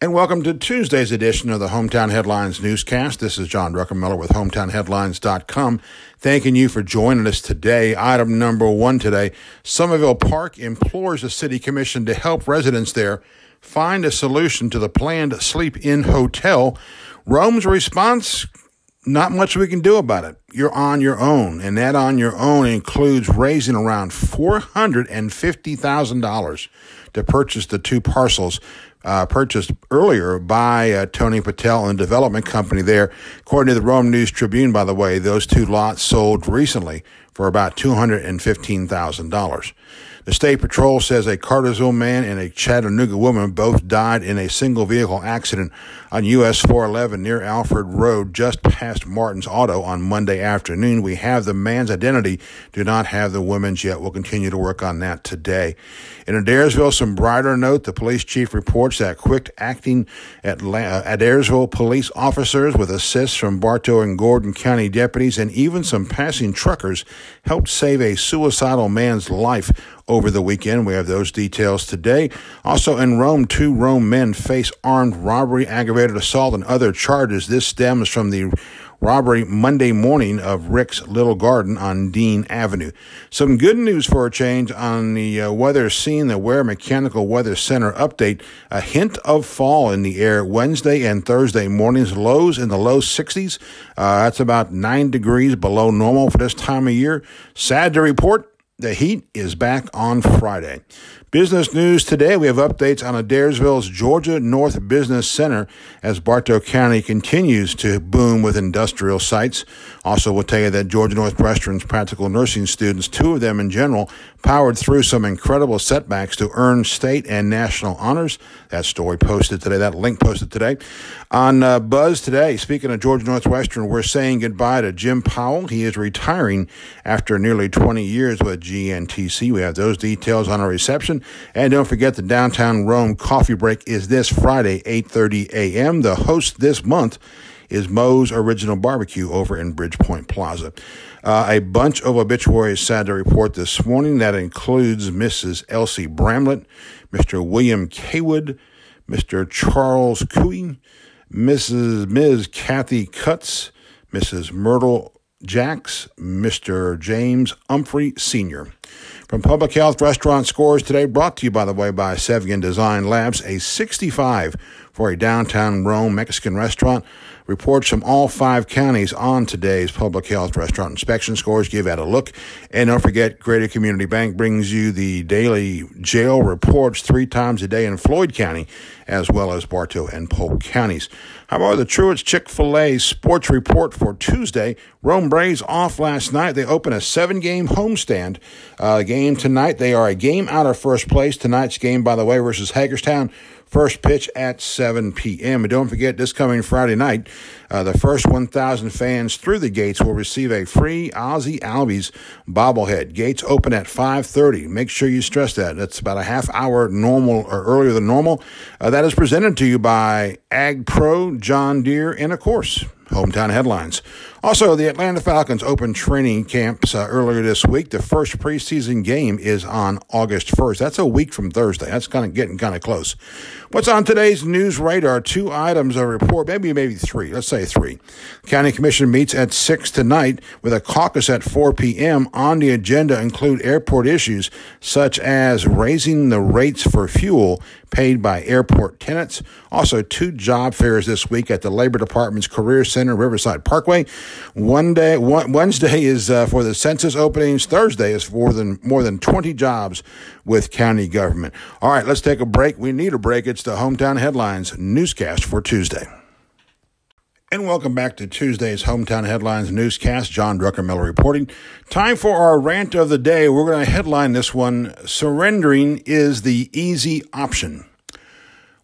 And welcome to Tuesday's edition of the Hometown Headlines newscast. This is John Druckenmiller with HometownHeadlines.com. Thanking you for joining us today. Item number one today Somerville Park implores the City Commission to help residents there find a solution to the planned Sleep Inn hotel. Rome's response not much we can do about it. You're on your own, and that on your own includes raising around $450,000 to purchase the two parcels uh, purchased earlier by uh, Tony Patel and the development company there. According to the Rome News Tribune, by the way, those two lots sold recently for about $215,000. The state patrol says a Cartersville man and a Chattanooga woman both died in a single vehicle accident on US 411 near Alfred Road, just past Martin's Auto on Monday afternoon. We have the man's identity, do not have the woman's yet. We'll continue to work on that today. In Adairsville, some brighter note, the police chief reports that quick acting at uh, Adairsville police officers with assists from Bartow and Gordon County deputies and even some passing truckers helped save a suicidal man's life over the weekend. We have those details today. Also in Rome, two Rome men face armed robbery, aggravated assault, and other charges. This stems from the robbery Monday morning of Rick's Little Garden on Dean Avenue. Some good news for a change on the uh, weather scene. The Ware Mechanical Weather Center update. A hint of fall in the air Wednesday and Thursday mornings. Lows in the low 60s. Uh, that's about 9 degrees below normal for this time of year. Sad to report the heat is back on Friday. Business news today. We have updates on Adairsville's Georgia North Business Center as Bartow County continues to boom with industrial sites. Also, we'll tell you that Georgia Northwestern's practical nursing students, two of them in general, powered through some incredible setbacks to earn state and national honors. That story posted today, that link posted today. On uh, Buzz today, speaking of Georgia Northwestern, we're saying goodbye to Jim Powell. He is retiring after nearly 20 years with GNTC. We have those details on our reception. And don't forget the downtown Rome coffee break is this Friday, 8.30 a.m. The host this month is Moe's Original Barbecue over in Bridgepoint Plaza. Uh, a bunch of obituaries sad to report this morning. That includes Mrs. Elsie Bramlett, Mr. William Kaywood, Mr. Charles Cooey, Mrs. Ms. Kathy Cutts, Mrs. Myrtle Jacks, Mr. James Humphrey Sr. From Public Health Restaurant Scores today, brought to you, by the way, by Sevian Design Labs, a 65 for a downtown Rome Mexican restaurant. Reports from all five counties on today's public health restaurant inspection scores. Give that a look. And don't forget, Greater Community Bank brings you the daily jail reports three times a day in Floyd County, as well as Bartow and Polk counties. How about the Truett's Chick fil A sports report for Tuesday? Rome Braves off last night. They open a seven game homestand uh, game tonight. They are a game out of first place. Tonight's game, by the way, versus Hagerstown First pitch at 7 p.m. And don't forget, this coming Friday night, uh, the first 1,000 fans through the gates will receive a free Ozzie Albies bobblehead. Gates open at 5.30. Make sure you stress that. That's about a half hour normal or earlier than normal. Uh, that is presented to you by Ag Pro, John Deere, and of course, Hometown Headlines. Also, the Atlanta Falcons opened training camps uh, earlier this week. The first preseason game is on August 1st. That's a week from Thursday. That's kind of getting kind of close. What's on today's news radar? Two items of report, maybe maybe three. Let's say three. County Commission meets at 6 tonight with a caucus at 4 p.m. On the agenda include airport issues such as raising the rates for fuel paid by airport tenants. Also, two job fairs this week at the Labor Department's Career Center, Riverside Parkway. One day, one, Wednesday is uh, for the census openings. Thursday is for than, more than 20 jobs with county government. All right, let's take a break. We need a break. It's the Hometown Headlines newscast for Tuesday. And welcome back to Tuesday's Hometown Headlines newscast. John Druckenmiller reporting. Time for our rant of the day. We're going to headline this one Surrendering is the Easy Option.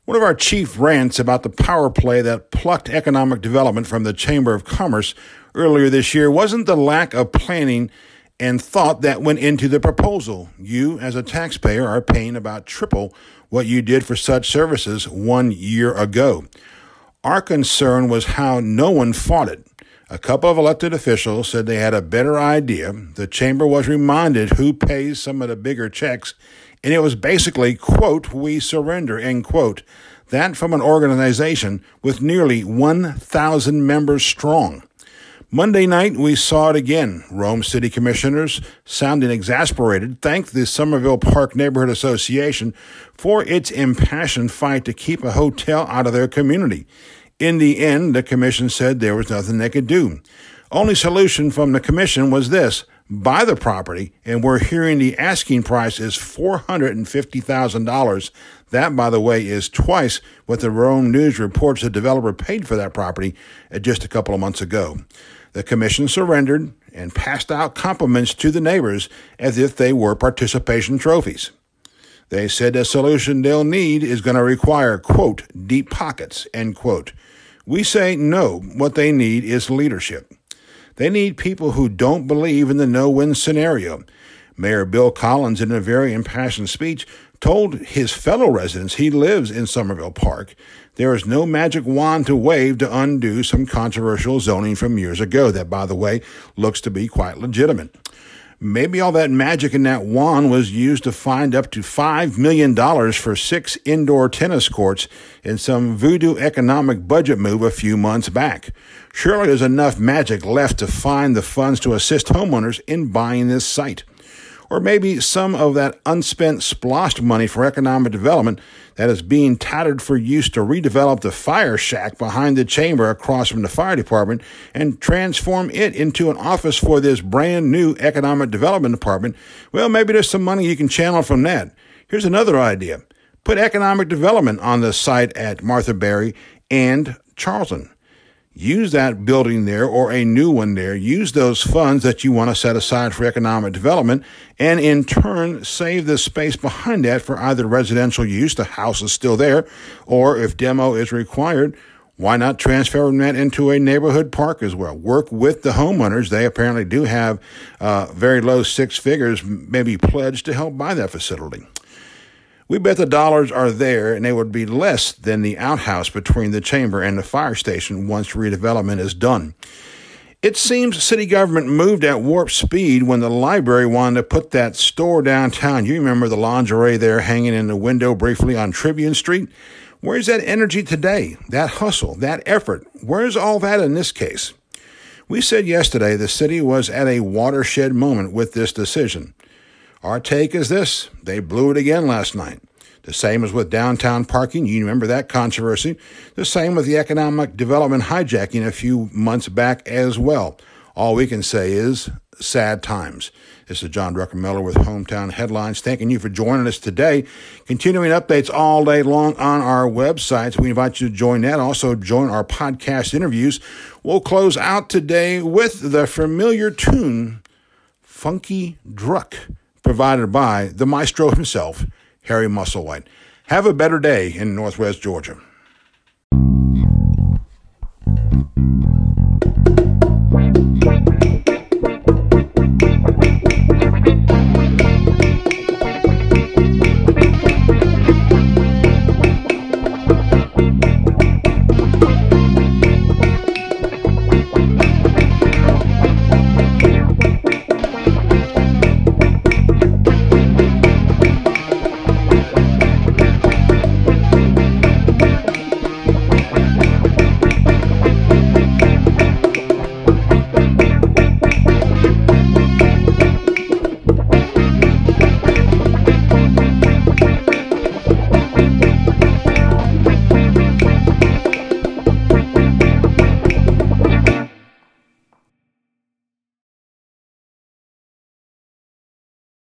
One of our chief rants about the power play that plucked economic development from the Chamber of Commerce earlier this year wasn't the lack of planning and thought that went into the proposal. You, as a taxpayer, are paying about triple what you did for such services one year ago. Our concern was how no one fought it. A couple of elected officials said they had a better idea. The chamber was reminded who pays some of the bigger checks, and it was basically, quote, we surrender, end quote. That from an organization with nearly 1,000 members strong. Monday night, we saw it again. Rome City Commissioners, sounding exasperated, thanked the Somerville Park Neighborhood Association for its impassioned fight to keep a hotel out of their community. In the end, the commission said there was nothing they could do. Only solution from the commission was this buy the property, and we're hearing the asking price is $450,000. That, by the way, is twice what the Rome News reports the developer paid for that property uh, just a couple of months ago. The commission surrendered and passed out compliments to the neighbors as if they were participation trophies. They said the solution they'll need is going to require, quote, deep pockets, end quote. We say no, what they need is leadership. They need people who don't believe in the no win scenario. Mayor Bill Collins, in a very impassioned speech, told his fellow residents he lives in Somerville Park there is no magic wand to wave to undo some controversial zoning from years ago that, by the way, looks to be quite legitimate. Maybe all that magic in that wand was used to find up to $5 million for six indoor tennis courts in some voodoo economic budget move a few months back. Surely there's enough magic left to find the funds to assist homeowners in buying this site or maybe some of that unspent splost money for economic development that is being tattered for use to redevelop the fire shack behind the chamber across from the fire department and transform it into an office for this brand new economic development department. Well, maybe there's some money you can channel from that. Here's another idea. Put economic development on the site at Martha Berry and Charlton use that building there or a new one there, use those funds that you want to set aside for economic development, and in turn save the space behind that for either residential use, the house is still there, or if demo is required, why not transfer that into a neighborhood park as well? Work with the homeowners. They apparently do have uh, very low six figures, maybe pledged to help buy that facility. We bet the dollars are there and they would be less than the outhouse between the chamber and the fire station once redevelopment is done. It seems city government moved at warp speed when the library wanted to put that store downtown. You remember the lingerie there hanging in the window briefly on Tribune Street? Where's that energy today? That hustle, that effort? Where's all that in this case? We said yesterday the city was at a watershed moment with this decision. Our take is this they blew it again last night. The same as with downtown parking. You remember that controversy. The same with the economic development hijacking a few months back as well. All we can say is sad times. This is John Druckenmiller with Hometown Headlines. Thanking you for joining us today. Continuing updates all day long on our websites. We invite you to join that. Also, join our podcast interviews. We'll close out today with the familiar tune, Funky Druck provided by the maestro himself, Harry Musselwhite. Have a better day in Northwest Georgia.